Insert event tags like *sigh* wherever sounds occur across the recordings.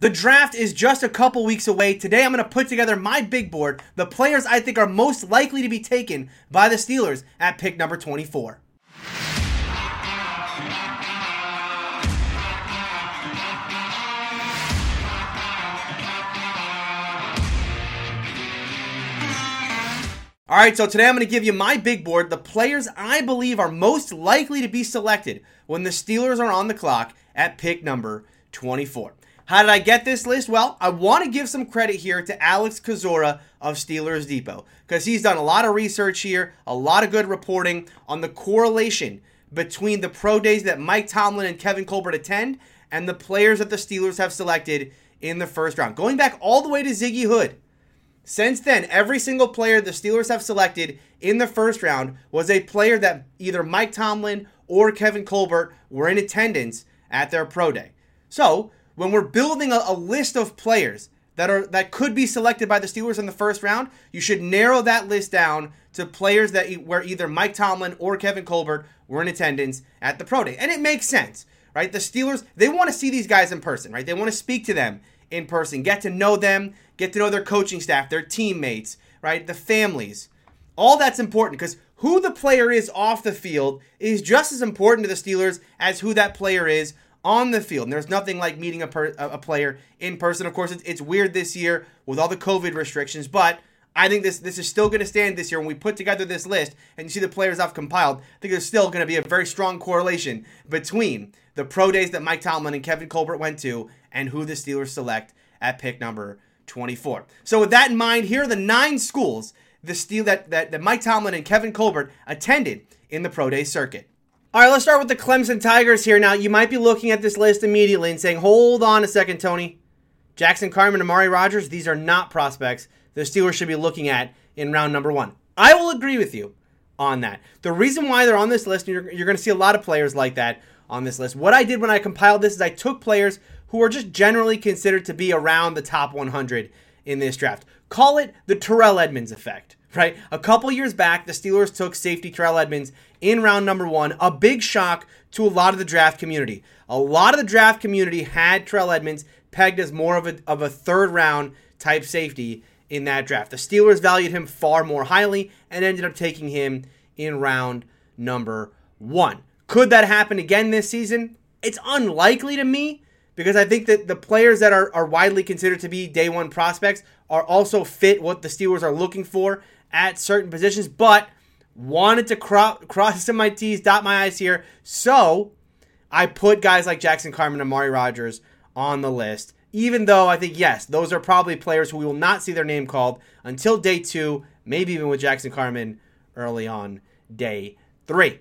The draft is just a couple weeks away. Today, I'm going to put together my big board, the players I think are most likely to be taken by the Steelers at pick number 24. All right, so today I'm going to give you my big board, the players I believe are most likely to be selected when the Steelers are on the clock at pick number 24. How did I get this list? Well, I want to give some credit here to Alex Kozora of Steelers Depot because he's done a lot of research here, a lot of good reporting on the correlation between the pro days that Mike Tomlin and Kevin Colbert attend and the players that the Steelers have selected in the first round. Going back all the way to Ziggy Hood since then, every single player the Steelers have selected in the first round was a player that either Mike Tomlin or Kevin Colbert were in attendance at their pro day. So, when we're building a, a, list of players that are that could be selected by the Steelers in the first round, you should narrow that list down to players that where either Mike Tomlin or Kevin Colbert were in attendance at the pro day. And it makes sense, right? The Steelers, they want to see these guys in person, right? They want to speak to them in person, get to know them, get to know their coaching staff, their teammates, right? The families. All that's important because who the player is off the field is just as important to the Steelers as who that player is on the field. And there's nothing like meeting a, per, a player in person. Of course, it's, it's weird this year with all the COVID restrictions, but I think this this is still going to stand this year. When we put together this list and you see the players I've compiled, I think there's still going to be a very strong correlation between the pro days that Mike Tomlin and Kevin Colbert went to and who the Steelers select at pick number 24. So with that in mind, here are the nine schools the Steel that, that, that Mike Tomlin and Kevin Colbert attended in the pro day circuit. All right, let's start with the Clemson Tigers here. Now, you might be looking at this list immediately and saying, hold on a second, Tony. Jackson Carman, Amari Rogers, these are not prospects the Steelers should be looking at in round number one. I will agree with you on that. The reason why they're on this list, you're, you're going to see a lot of players like that on this list. What I did when I compiled this is I took players who are just generally considered to be around the top 100 in this draft. Call it the Terrell Edmunds effect, right? A couple years back, the Steelers took safety Terrell Edmunds in round number one, a big shock to a lot of the draft community. A lot of the draft community had Terrell Edmunds pegged as more of a, of a third round type safety in that draft. The Steelers valued him far more highly and ended up taking him in round number one. Could that happen again this season? It's unlikely to me because I think that the players that are, are widely considered to be day one prospects are also fit what the Steelers are looking for at certain positions, but wanted to cro- cross some *laughs* my T's, dot my I's here. So I put guys like Jackson Carman and Amari Rogers on the list, even though I think, yes, those are probably players who we will not see their name called until day two, maybe even with Jackson Carman early on day three.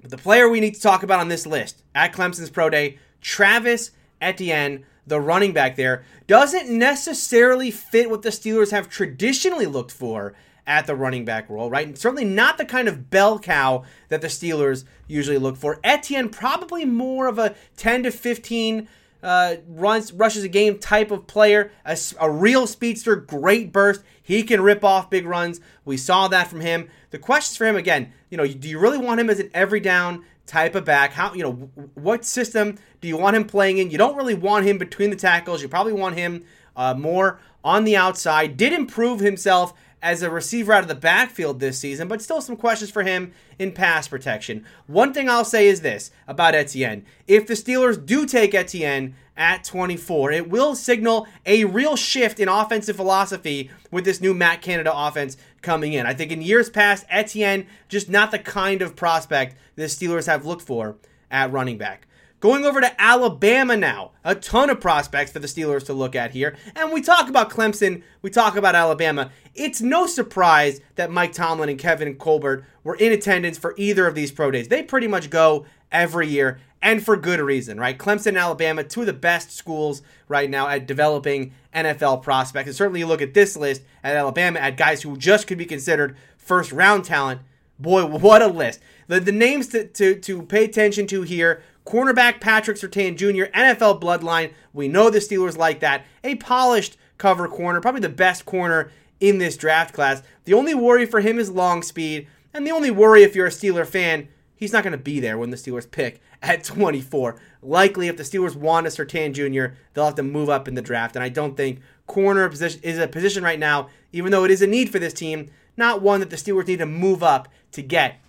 But the player we need to talk about on this list at Clemson's Pro Day Travis Etienne, the running back there, doesn't necessarily fit what the Steelers have traditionally looked for at the running back role, right? And certainly not the kind of bell cow that the Steelers usually look for. Etienne, probably more of a 10 to 15 uh, runs, rushes a game type of player, a, a real speedster, great burst. He can rip off big runs. We saw that from him. The questions for him again, you know, do you really want him as an every down type of back. How you know what system do you want him playing in? You don't really want him between the tackles. You probably want him uh, more on the outside. Did improve himself as a receiver out of the backfield this season, but still some questions for him in pass protection. One thing I'll say is this about Etienne. If the Steelers do take Etienne at 24, it will signal a real shift in offensive philosophy with this new Matt Canada offense coming in. I think in years past, Etienne, just not the kind of prospect the Steelers have looked for at running back. Going over to Alabama now. A ton of prospects for the Steelers to look at here. And we talk about Clemson, we talk about Alabama. It's no surprise that Mike Tomlin and Kevin Colbert were in attendance for either of these pro days. They pretty much go every year, and for good reason, right? Clemson and Alabama, two of the best schools right now at developing NFL prospects. And certainly you look at this list at Alabama at guys who just could be considered first round talent. Boy, what a list. The, the names to, to, to pay attention to here Cornerback Patrick Surtain Jr., NFL bloodline. We know the Steelers like that. A polished cover corner, probably the best corner in this draft class. The only worry for him is long speed. And the only worry if you're a Steeler fan, he's not going to be there when the Steelers pick at 24. Likely, if the Steelers want a Surtain Jr., they'll have to move up in the draft. And I don't think corner position is a position right now, even though it is a need for this team, not one that the Steelers need to move up to get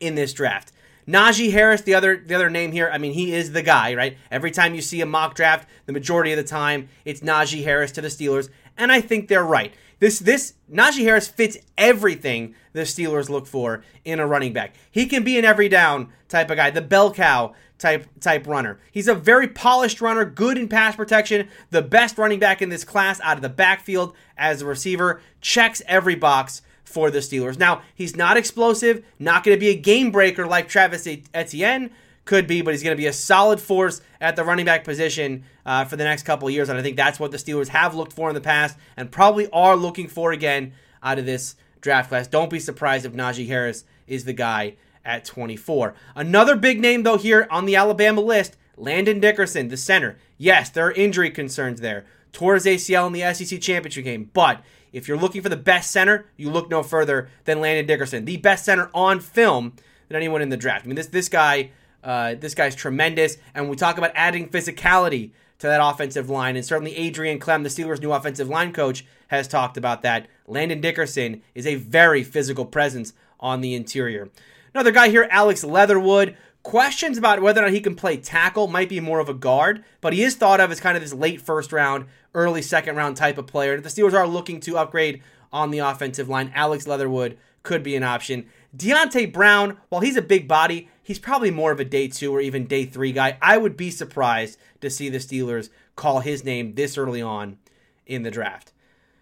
in this draft. Najee Harris, the other the other name here, I mean, he is the guy, right? Every time you see a mock draft, the majority of the time, it's Najee Harris to the Steelers, and I think they're right. This this Najee Harris fits everything the Steelers look for in a running back. He can be an every down type of guy, the bell cow type type runner. He's a very polished runner, good in pass protection, the best running back in this class out of the backfield as a receiver, checks every box for the Steelers. Now, he's not explosive, not going to be a game breaker like Travis Etienne, could be, but he's going to be a solid force at the running back position uh, for the next couple years. And I think that's what the Steelers have looked for in the past and probably are looking for again out of this draft class. Don't be surprised if Najee Harris is the guy at 24. Another big name, though, here on the Alabama list Landon Dickerson, the center. Yes, there are injury concerns there. His ACL in the SEC championship game, but if you're looking for the best center, you look no further than Landon Dickerson, the best center on film than anyone in the draft. I mean, this this guy uh, this guy's tremendous. And we talk about adding physicality to that offensive line. And certainly Adrian Klemm, the Steelers' new offensive line coach, has talked about that. Landon Dickerson is a very physical presence on the interior. Another guy here, Alex Leatherwood. Questions about whether or not he can play tackle might be more of a guard, but he is thought of as kind of this late first round, early second round type of player. If the Steelers are looking to upgrade on the offensive line, Alex Leatherwood could be an option. Deonte Brown, while he's a big body, he's probably more of a day two or even day three guy. I would be surprised to see the Steelers call his name this early on in the draft.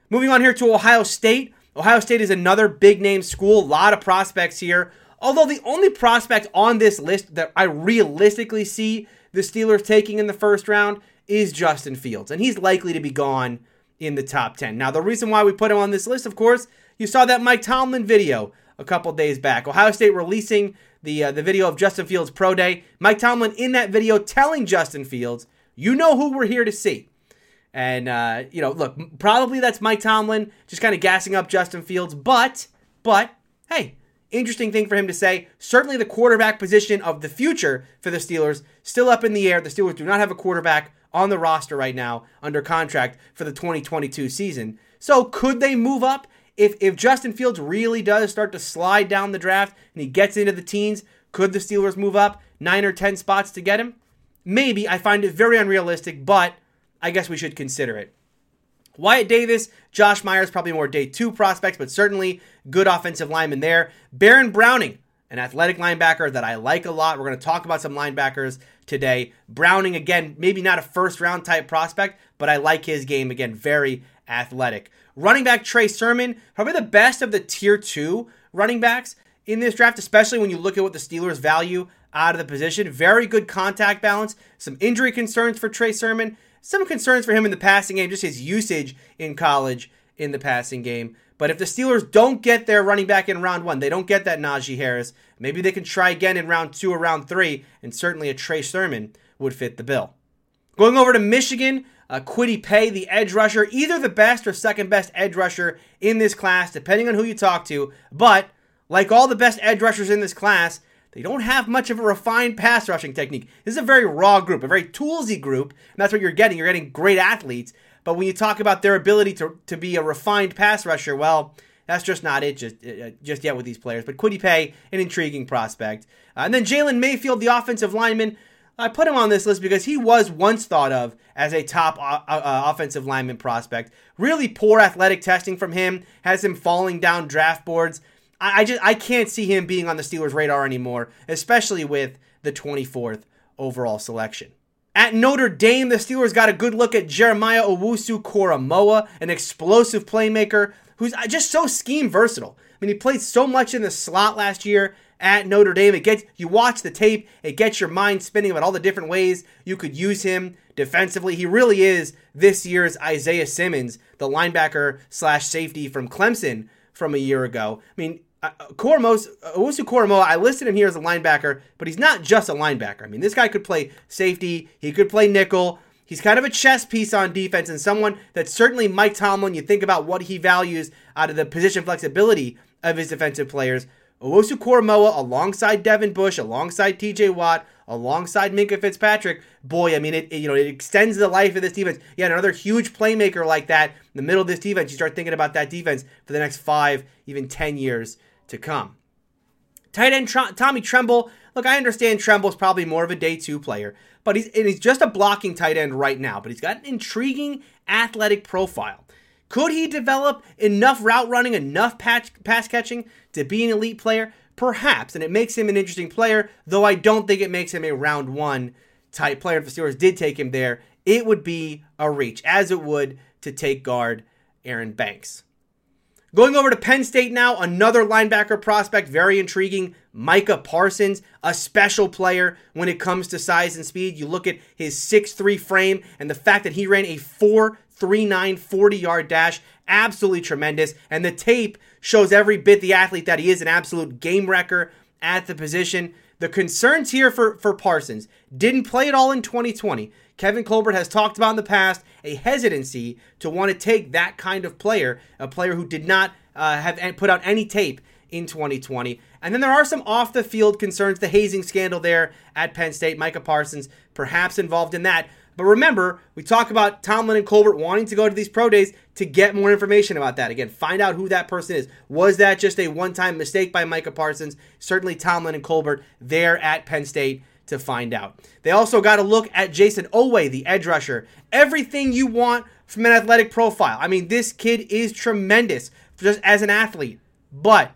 Moving on here to Ohio State. Ohio State is another big name school, a lot of prospects here. Although the only prospect on this list that I realistically see the Steelers taking in the first round is Justin Fields, and he's likely to be gone in the top 10. Now, the reason why we put him on this list, of course, you saw that Mike Tomlin video a couple days back. Ohio State releasing the uh, the video of Justin Fields pro day. Mike Tomlin in that video telling Justin Fields, "You know who we're here to see." And uh, you know, look, probably that's Mike Tomlin just kind of gassing up Justin Fields, but but hey, interesting thing for him to say. Certainly the quarterback position of the future for the Steelers still up in the air. The Steelers do not have a quarterback on the roster right now under contract for the 2022 season. So could they move up if if Justin Fields really does start to slide down the draft and he gets into the teens, could the Steelers move up nine or ten spots to get him? Maybe. I find it very unrealistic, but I guess we should consider it. Wyatt Davis, Josh Myers, probably more day two prospects, but certainly good offensive lineman there. Baron Browning, an athletic linebacker that I like a lot. We're going to talk about some linebackers today. Browning, again, maybe not a first round type prospect, but I like his game. Again, very athletic. Running back Trey Sermon, probably the best of the tier two running backs in this draft, especially when you look at what the Steelers value out of the position. Very good contact balance. Some injury concerns for Trey Sermon. Some concerns for him in the passing game, just his usage in college in the passing game. But if the Steelers don't get their running back in round one, they don't get that Najee Harris, maybe they can try again in round two or round three, and certainly a Trey Sermon would fit the bill. Going over to Michigan, uh, Kwity Paye, the edge rusher, either the best or second best edge rusher in this class, depending on who you talk to. But like all the best edge rushers in this class, they don't have much of a refined pass rushing technique. This is a very raw group, a very toolsy group, and that's what you're getting. You're getting great athletes. But when you talk about their ability to, to be a refined pass rusher, well, that's just not it just uh, just yet with these players. But Kwity Paye, an intriguing prospect. Uh, and then Jalen Mayfield, the offensive lineman, I put him on this list because he was once thought of as a top uh, uh, offensive lineman prospect. Really poor athletic testing from him has him falling down draft boards. I, I just I can't see him being on the Steelers' radar anymore, especially with the 24th overall selection. At Notre Dame, the Steelers got a good look at Jeremiah Owusu Koramoah, an explosive playmaker who's uh, just so scheme versatile. I mean, he played so much in the slot last year at Notre Dame. It gets you watch the tape, it gets your mind spinning about all the different ways you could use him defensively. He really is this year's Isaiah Simmons, the linebacker slash safety from Clemson from a year ago. I mean, uh, Koromos, Owusu Koramoah, I listed him here as a linebacker, but he's not just a linebacker. I mean, this guy could play safety, he could play nickel. He's kind of a chess piece on defense and someone that certainly Mike Tomlin, you think about what he values out of the position flexibility of his defensive players, Owusu Koramoah alongside Devin Bush, alongside TJ Watt, alongside Minkah Fitzpatrick, boy, I mean, it, it, you know it extends the life of this defense. Yeah, another huge playmaker like that in the middle of this defense. You start thinking about that defense for the next five, even ten years to come. Tight end Tr- Tommy Tremble. Look, I understand Tremble's probably more of a day two player, but he's he's just a blocking tight end right now. But he's got an intriguing athletic profile. Could he develop enough route running, enough patch, pass catching to be an elite player? Perhaps, and it makes him an interesting player, though I don't think it makes him a round one type player. If the Steelers did take him there, it would be a reach, as it would to take guard Aaron Banks. Going over to Penn State now, another linebacker prospect, very intriguing. Micah Parsons, a special player when it comes to size and speed. You look at his 6'3 frame and the fact that he ran a 4'39 40 yard dash, absolutely tremendous. And the tape shows every bit the athlete that he is an absolute game wrecker at the position. The concerns here for, for Parsons didn't play at all in 2020. Kevin Colbert has talked about in the past a hesitancy to want to take that kind of player, a player who did not uh, have put out any tape in 2020. And then there are some off the field concerns, the hazing scandal there at Penn State, Micah Parsons perhaps involved in that. But remember, we talk about Tomlin and Colbert wanting to go to these pro days to get more information about that. Again, find out who that person is. Was that just a one time mistake by Micah Parsons? Certainly Tomlin and Colbert there at Penn State to find out. They also got to look at Jayson Oweh, the edge rusher. Everything you want from an athletic profile. I mean, this kid is tremendous just as an athlete, but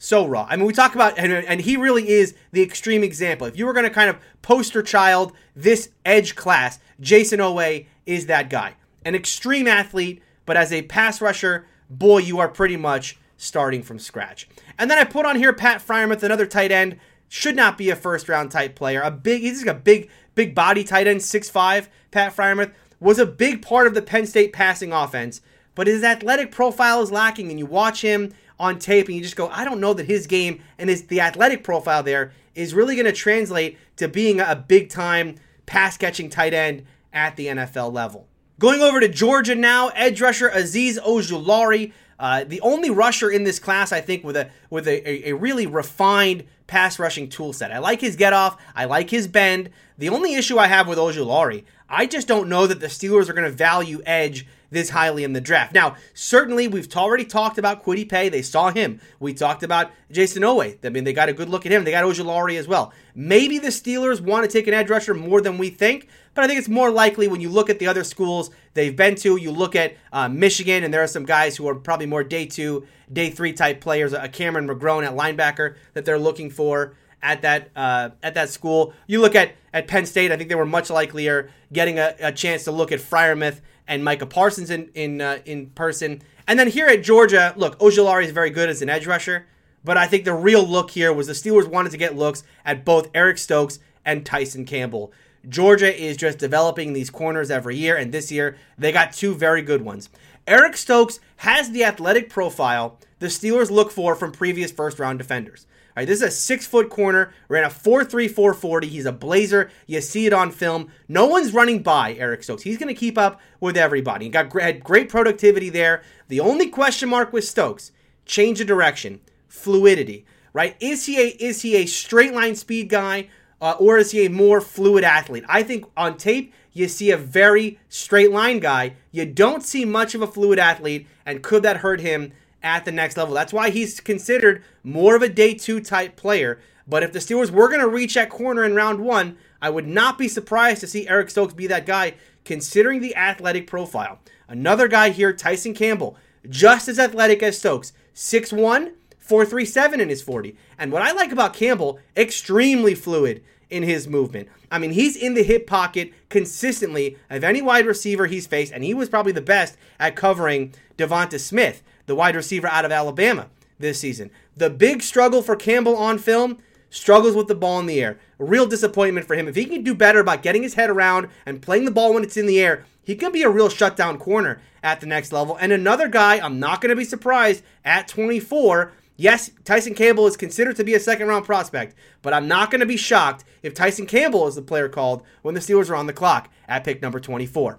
so raw. I mean, we talk about, and, and he really is the extreme example. If you were going to kind of poster child this edge class, Jayson Oweh is that guy. An extreme athlete, but as a pass rusher, boy, you are pretty much starting from scratch. And then I put on here Pat Freiermuth, another tight end should not be a first round type player. A big, he's like a big, big body tight end, 6'5. Pat Freiermuth was a big part of the Penn State passing offense, but his athletic profile is lacking. And you watch him on tape and you just go, I don't know that his game and his the athletic profile there is really going to translate to being a big time pass catching tight end at the NFL level. Going over to Georgia now, edge rusher Azeez Ojulari, uh, the only rusher in this class, I think, with a with a, a, a really refined pass rushing tool set. I like his get off. I like his bend. The only issue I have with Ojulari, I just don't know that the Steelers are going to value edge this highly in the draft. Now, certainly we've already talked about Kwity Paye. They saw him. We talked about Jayson Oweh. I mean, they got a good look at him. They got Ojulari as well. Maybe the Steelers want to take an edge rusher more than we think, but I think it's more likely when you look at the other schools they've been to. You look at uh, Michigan, and there are some guys who are probably more day two, day three type players. A Cameron McGrone at linebacker that they're looking for at that uh, at that school. You look at at Penn State. I think they were much likelier getting a, a chance to look at Freiermuth and Micah Parsons in in uh, in person. And then here at Georgia, look, Ojulari is very good as an edge rusher, but I think the real look here was the Steelers wanted to get looks at both Eric Stokes and Tyson Campbell. Georgia is just developing these corners every year, and this year they got two very good ones. Eric Stokes has the athletic profile the Steelers look for from previous first round defenders. All right, this is a six foot corner, ran a 4.3 440. He's a blazer. You see it on film. No one's running by Eric Stokes. He's going to keep up with everybody. He got had great productivity there. The only question mark with Stokes, change of direction, fluidity. Right? Is he a is he a straight line speed guy, uh, or is he a more fluid athlete? I think on tape you see a very straight line guy. You don't see much of a fluid athlete, and could that hurt him at the next level. That's why he's considered more of a day two type player. But if the Steelers were going to reach at corner in round one, I would not be surprised to see Eric Stokes be that guy, considering the athletic profile. Another guy here, Tyson Campbell, just as athletic as Stokes, 6'1, 437 in his 40. And what I like about Campbell, extremely fluid in his movement. I mean, he's in the hip pocket consistently of any wide receiver he's faced, and he was probably the best at covering Devonta Smith the wide receiver out of Alabama this season. The big struggle for Campbell on film struggles with the ball in the air. A real disappointment for him. If he can do better about getting his head around and playing the ball when it's in the air, he can be a real shutdown corner at the next level. And another guy, I'm not going to be surprised at 24. Yes, Tyson Campbell is considered to be a second round prospect, but I'm not going to be shocked if Tyson Campbell is the player called when the Steelers are on the clock at pick number 24.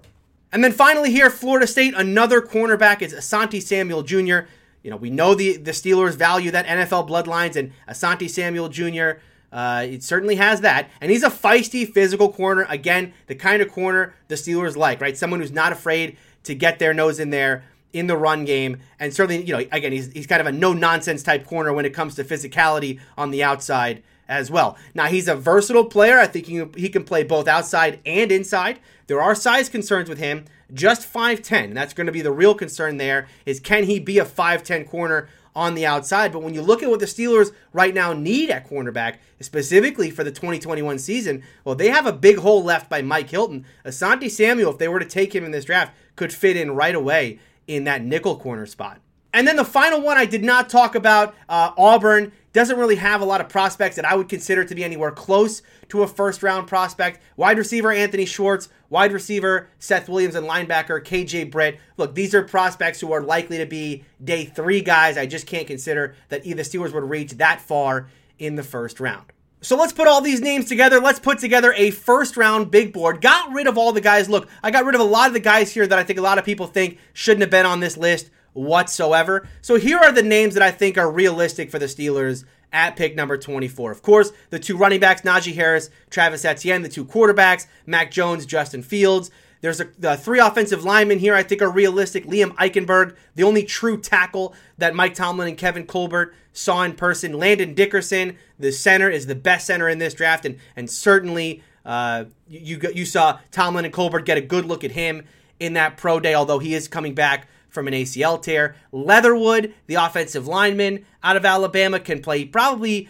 And then finally here, Florida State, another cornerback is Asante Samuel Jr. You know, we know the the Steelers value that NFL bloodlines and Asante Samuel Jr. Uh, it certainly has that, and he's a feisty, physical corner. Again, the kind of corner the Steelers like, right? Someone who's not afraid to get their nose in there in the run game, and certainly, you know, again, he's he's kind of a no nonsense type corner when it comes to physicality on the outside as well. Now he's a versatile player. I think he, can play both outside and inside. There are size concerns with him. Just 5'10. And that's going to be the real concern there is can he be a 5'10 corner on the outside? But when you look at what the Steelers right now need at cornerback, specifically for the 2021 season, well, they have a big hole left by Mike Hilton. Asante Samuel, if they were to take him in this draft, could fit in right away in that nickel corner spot. And then the final one I did not talk about uh, Auburn doesn't really have a lot of prospects that I would consider to be anywhere close to a first round prospect. Wide receiver Anthony Schwartz, wide receiver Seth Williams, and linebacker KJ Britt. Look, these are prospects who are likely to be day three guys. I just can't consider that either Steelers would reach that far in the first round. So let's put all these names together. Let's put together a first round big board. Got rid of all the guys. Look, I got rid of a lot of the guys here that I think a lot of people think shouldn't have been on this list whatsoever. So here are the names that I think are realistic for the Steelers at pick number 24. Of course, the two running backs, Najee Harris, Travis Etienne, the two quarterbacks, Mac Jones, Justin Fields. There's a, the three offensive linemen here I think are realistic. Liam Eichenberg, the only true tackle that Mike Tomlin and Kevin Colbert saw in person. Landon Dickerson, the center, is the best center in this draft, and and certainly uh, you you saw Tomlin and Colbert get a good look at him in that pro day, although he is coming back from an ACL tear. Leatherwood, the offensive lineman out of Alabama, can play probably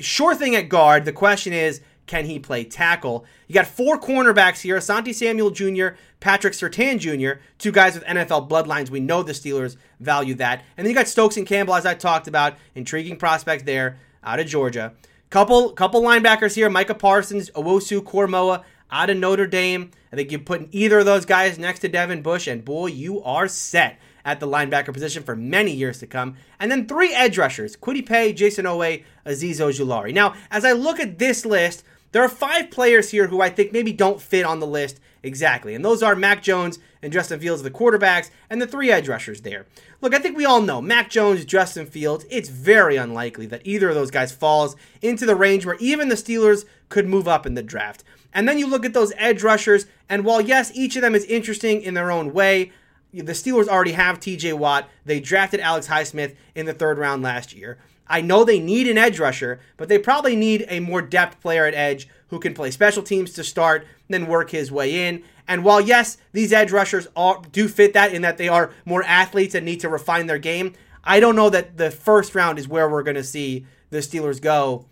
sure thing at guard. The question is, can he play tackle? You got four cornerbacks here Asante Samuel Jr., Patrick Surtain Jr., two guys with NFL bloodlines. We know the Steelers value that. And then you got Stokes and Campbell, as I talked about, intriguing prospect there out of Georgia. Couple couple linebackers here Micah Parsons, Owusu Koramoah out of Notre Dame. I think you put either of those guys next to Devin Bush, and boy, you are set at the linebacker position for many years to come. And then three edge rushers Kwity Paye, Jayson Oweh, Azeez Ojulari. Now, as I look at this list, there are five players here who I think maybe don't fit on the list exactly. And those are Mac Jones and Justin Fields, the quarterbacks, and the three edge rushers there. Look, I think we all know Mac Jones, Justin Fields, it's very unlikely that either of those guys falls into the range where even the Steelers could move up in the draft. And then you look at those edge rushers, and while yes, each of them is interesting in their own way, the Steelers already have TJ Watt. They drafted Alex Highsmith in the third round last year. I know they need an edge rusher, but they probably need a more depth player at edge who can play special teams to start, then work his way in. And while yes, these edge rushers do fit that in that they are more athletes and need to refine their game, I don't know that the first round is where we're going to see the Steelers go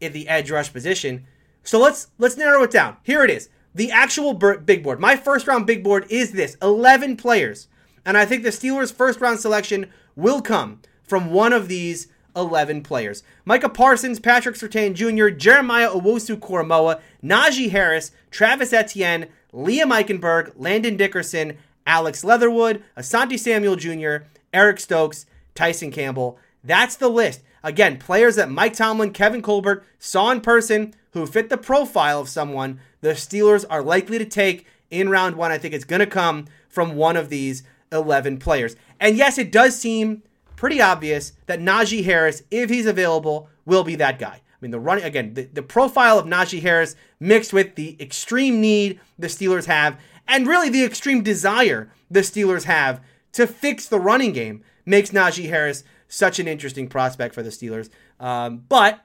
in the edge rush position. So let's let's narrow it down. Here it is. The actual big board. My first round big board is this 11 players. And I think the Steelers' first round selection will come from one of these 11 players. Micah Parsons, Patrick Surtain Jr., Jeremiah Owusu Koramoah, Najee Harris, Travis Etienne, Liam Eichenberg, Landon Dickerson, Alex Leatherwood, Asante Samuel Jr., Eric Stokes, Tyson Campbell. That's the list. Again, players that Mike Tomlin, Kevin Colbert saw in person who fit the profile of someone the Steelers are likely to take in round one. I think it's going to come from one of these 11 players. And yes, it does seem pretty obvious that Najee Harris, if he's available, will be that guy. I mean, the running, again, the, the profile of Najee Harris mixed with the extreme need the Steelers have, and really the extreme desire the Steelers have to fix the running game makes Najee Harris such an interesting prospect for the Steelers. Um, but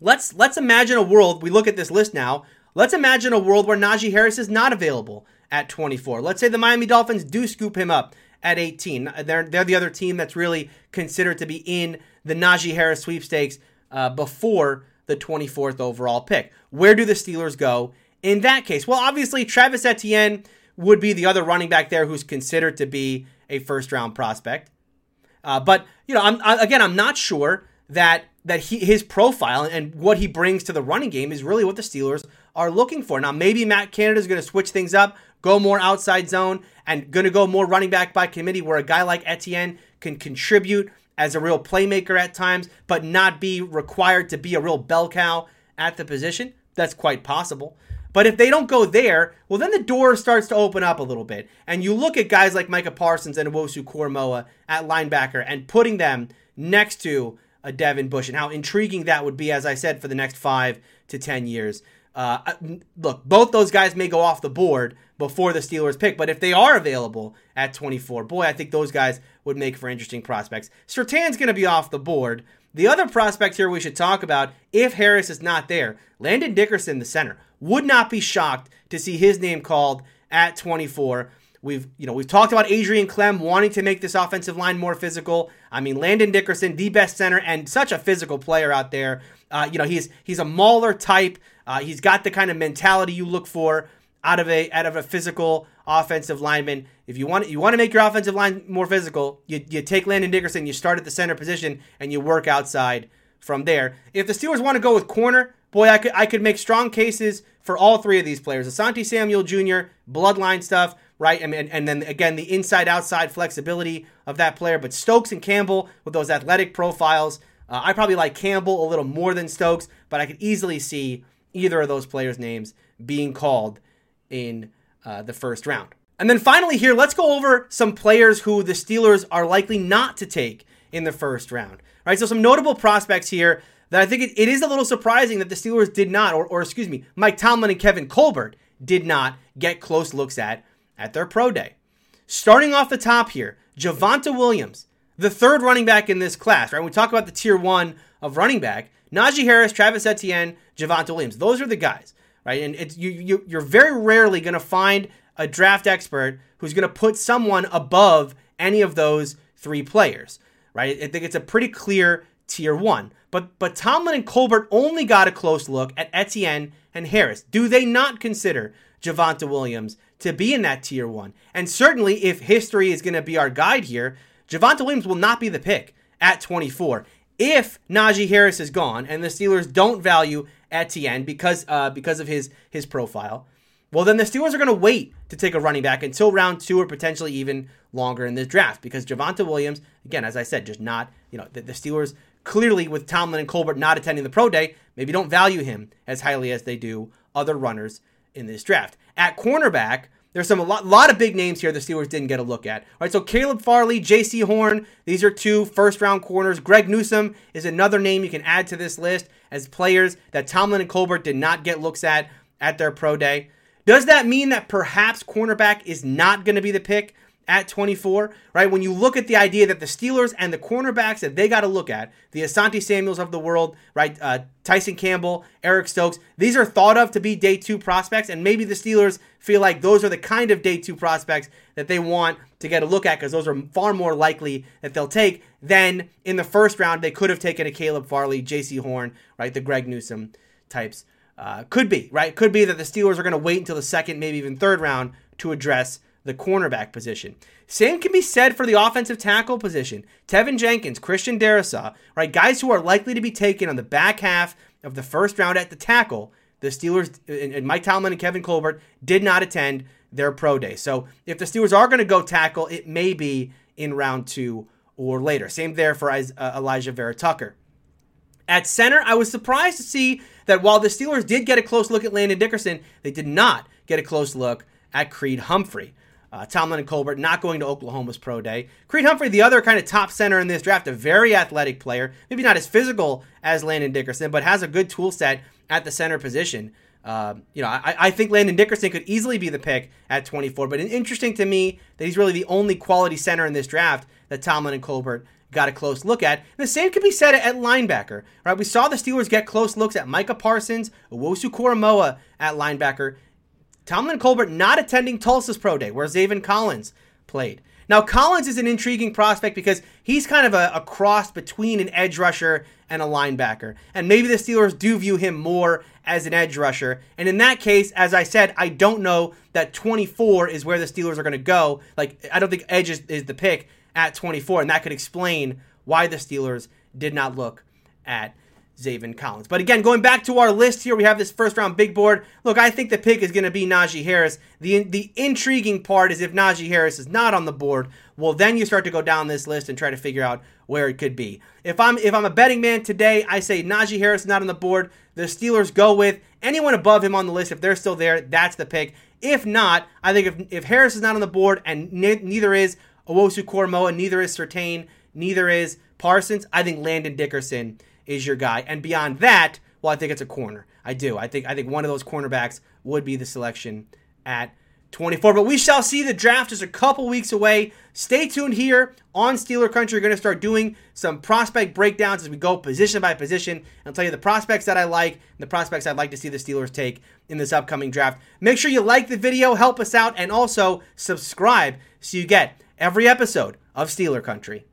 let's let's imagine a world. We look at this list now. Let's imagine a world where Najee Harris is not available at 24. Let's say the Miami Dolphins do scoop him up at 18. They're they're the other team that's really considered to be in the Najee Harris sweepstakes uh, before the 24th overall pick. Where do the Steelers go in that case? Well, obviously Travis Etienne would be the other running back there who's considered to be a first round prospect. Uh, but you know, I'm I, again, I'm not sure that that he, his profile and what he brings to the running game is really what the Steelers are looking for. Now, maybe Matt Canada is going to switch things up, go more outside zone, and going to go more running back by committee, where a guy like Etienne can contribute as a real playmaker at times, but not be required to be a real bell cow at the position. That's quite possible. But if they don't go there, well, then the door starts to open up a little bit. And you look at guys like Micah Parsons and Wosu Koramoah at linebacker and putting them next to a Devin Bush and how intriguing that would be, as I said, for the next five to 10 years. Uh, look, both those guys may go off the board before the Steelers pick, but if they are available at 24, boy, I think those guys would make for interesting prospects. Surtain's going to be off the board. The other prospect here we should talk about, if Harris is not there, Landon Dickerson, the center. Would not be shocked to see his name called at 24. We've you know we've talked about Adrian Klemm wanting to make this offensive line more physical. I mean Landon Dickerson, the best center and such a physical player out there. Uh, you know he's he's a mauler type. Uh, he's got the kind of mentality you look for out of a out of a physical offensive lineman. If you want you want to make your offensive line more physical, you, you take Landon Dickerson, you start at the center position, and you work outside from there. If the Steelers want to go with corner, boy, I could I could make strong cases for all three of these players. Asante Samuel Jr., bloodline stuff right? I mean, and then again, the inside outside flexibility of that player. But Stokes and Campbell with those athletic profiles, uh, I probably like Campbell a little more than Stokes, but I could easily see either of those players' names being called in uh, the first round. And then finally, here, let's go over some players who the Steelers are likely not to take in the first round. Right, so some notable prospects here that I think it, it is a little surprising that the Steelers did not, or, or excuse me, Mike Tomlin and Kevin Colbert did not get close looks at at their pro day. Starting off the top here, Javonte Williams, the third running back in this class, right? We talk about the tier one of running back, Najee Harris, Travis Etienne, Javonte Williams. Those are the guys, right? And it's you, you you're very rarely going to find a draft expert who's going to put someone above any of those three players, right? I think it's a pretty clear tier one. But but Tomlin and Colbert only got a close look at Etienne and Harris. Do they not consider Javonte Williams to be in that tier one. And certainly, if history is going to be our guide here, Javonte Williams will not be the pick at 24. If Najee Harris is gone and the Steelers don't value Etienne because uh, because of his his profile, well then the Steelers are going to wait to take a running back until round two or potentially even longer in this draft because Javonte Williams, again as I said, just not you know the, the Steelers clearly with Tomlin and Colbert not attending the pro day, maybe don't value him as highly as they do other runners in this draft. At cornerback, there's some a lot, lot of big names here the Steelers didn't get a look at. All right, so Caleb Farley, Jaycee Horn, these are two first round corners. Greg Newsome is another name you can add to this list as players that Tomlin and Colbert did not get looks at at their pro day. Does that mean that perhaps cornerback is not going to be the pick? At 24, right? When you look at the idea that the Steelers and the cornerbacks that they got to look at, the Asante Samuels of the world, right? Uh, Tyson Campbell, Eric Stokes, these are thought of to be day two prospects, and maybe the Steelers feel like those are the kind of day two prospects that they want to get a look at because those are far more likely that they'll take than in the first round they could have taken a Caleb Farley, Jaycee Horn, right? The Greg Newsome types. Uh, could be, right? Could be that the Steelers are going to wait until the second, maybe even third round to address the cornerback position. Same can be said for the offensive tackle position. Teven Jenkins, Christian Darrisaw, right? Guys who are likely to be taken on the back half of the first round at the tackle. The Steelers and Mike Tomlin and Kevin Colbert did not attend their pro day. So if the Steelers are going to go tackle, it may be in round two or later. Same there for uh, Alijah Vera Tucker. At center, I was surprised to see that while the Steelers did get a close look at Landon Dickerson, they did not get a close look at Creed Humphrey. Uh, Tomlin and Colbert not going to Oklahoma's pro day. Creed Humphrey, the other kind of top center in this draft, a very athletic player. Maybe not as physical as Landon Dickerson, but has a good tool set at the center position. Uh, you know, I, I, think Landon Dickerson could easily be the pick at 24, but it's interesting to me that he's really the only quality center in this draft that Tomlin and Colbert got a close look at. And the same could be said at linebacker. Right, we saw the Steelers get close looks at Micah Parsons, Owusu Koramoah at linebacker. Tomlin Colbert not attending Tulsa's pro day, where Zaven Collins played. Now, Collins is an intriguing prospect because he's kind of a, a, cross between an edge rusher and a linebacker. And maybe the Steelers do view him more as an edge rusher. And in that case, as I said, I don't know that 24 is where the Steelers are going to go. Like, I don't think edge is, is the pick at 24. And that could explain why the Steelers did not look at Zaven Collins. But again, going back to our list here, we have this first round big board. Look, I think the pick is going to be Najee Harris. The the intriguing part is if Najee Harris is not on the board, well then you start to go down this list and try to figure out where it could be. If I'm if I'm a betting man today, I say Najee Harris is not on the board. The Steelers go with anyone above him on the list. If they're still there, that's the pick. If not, I think if, if Harris is not on the board and ne- neither is Owusu-Koramoah, neither is Surtain, neither is Parsons, I think Landon Dickerson is your guy. And beyond that, well, I think it's a corner. I do. I think I think one of those cornerbacks would be the selection at 24. But we shall see. The draft is a couple weeks away. Stay tuned here on Steeler Country. We're going to start doing some prospect breakdowns as we go position by position. I'll tell you the prospects that I like and the prospects I'd like to see the Steelers take in this upcoming draft. Make sure you like the video, help us out, and also subscribe so you get every episode of Steeler Country.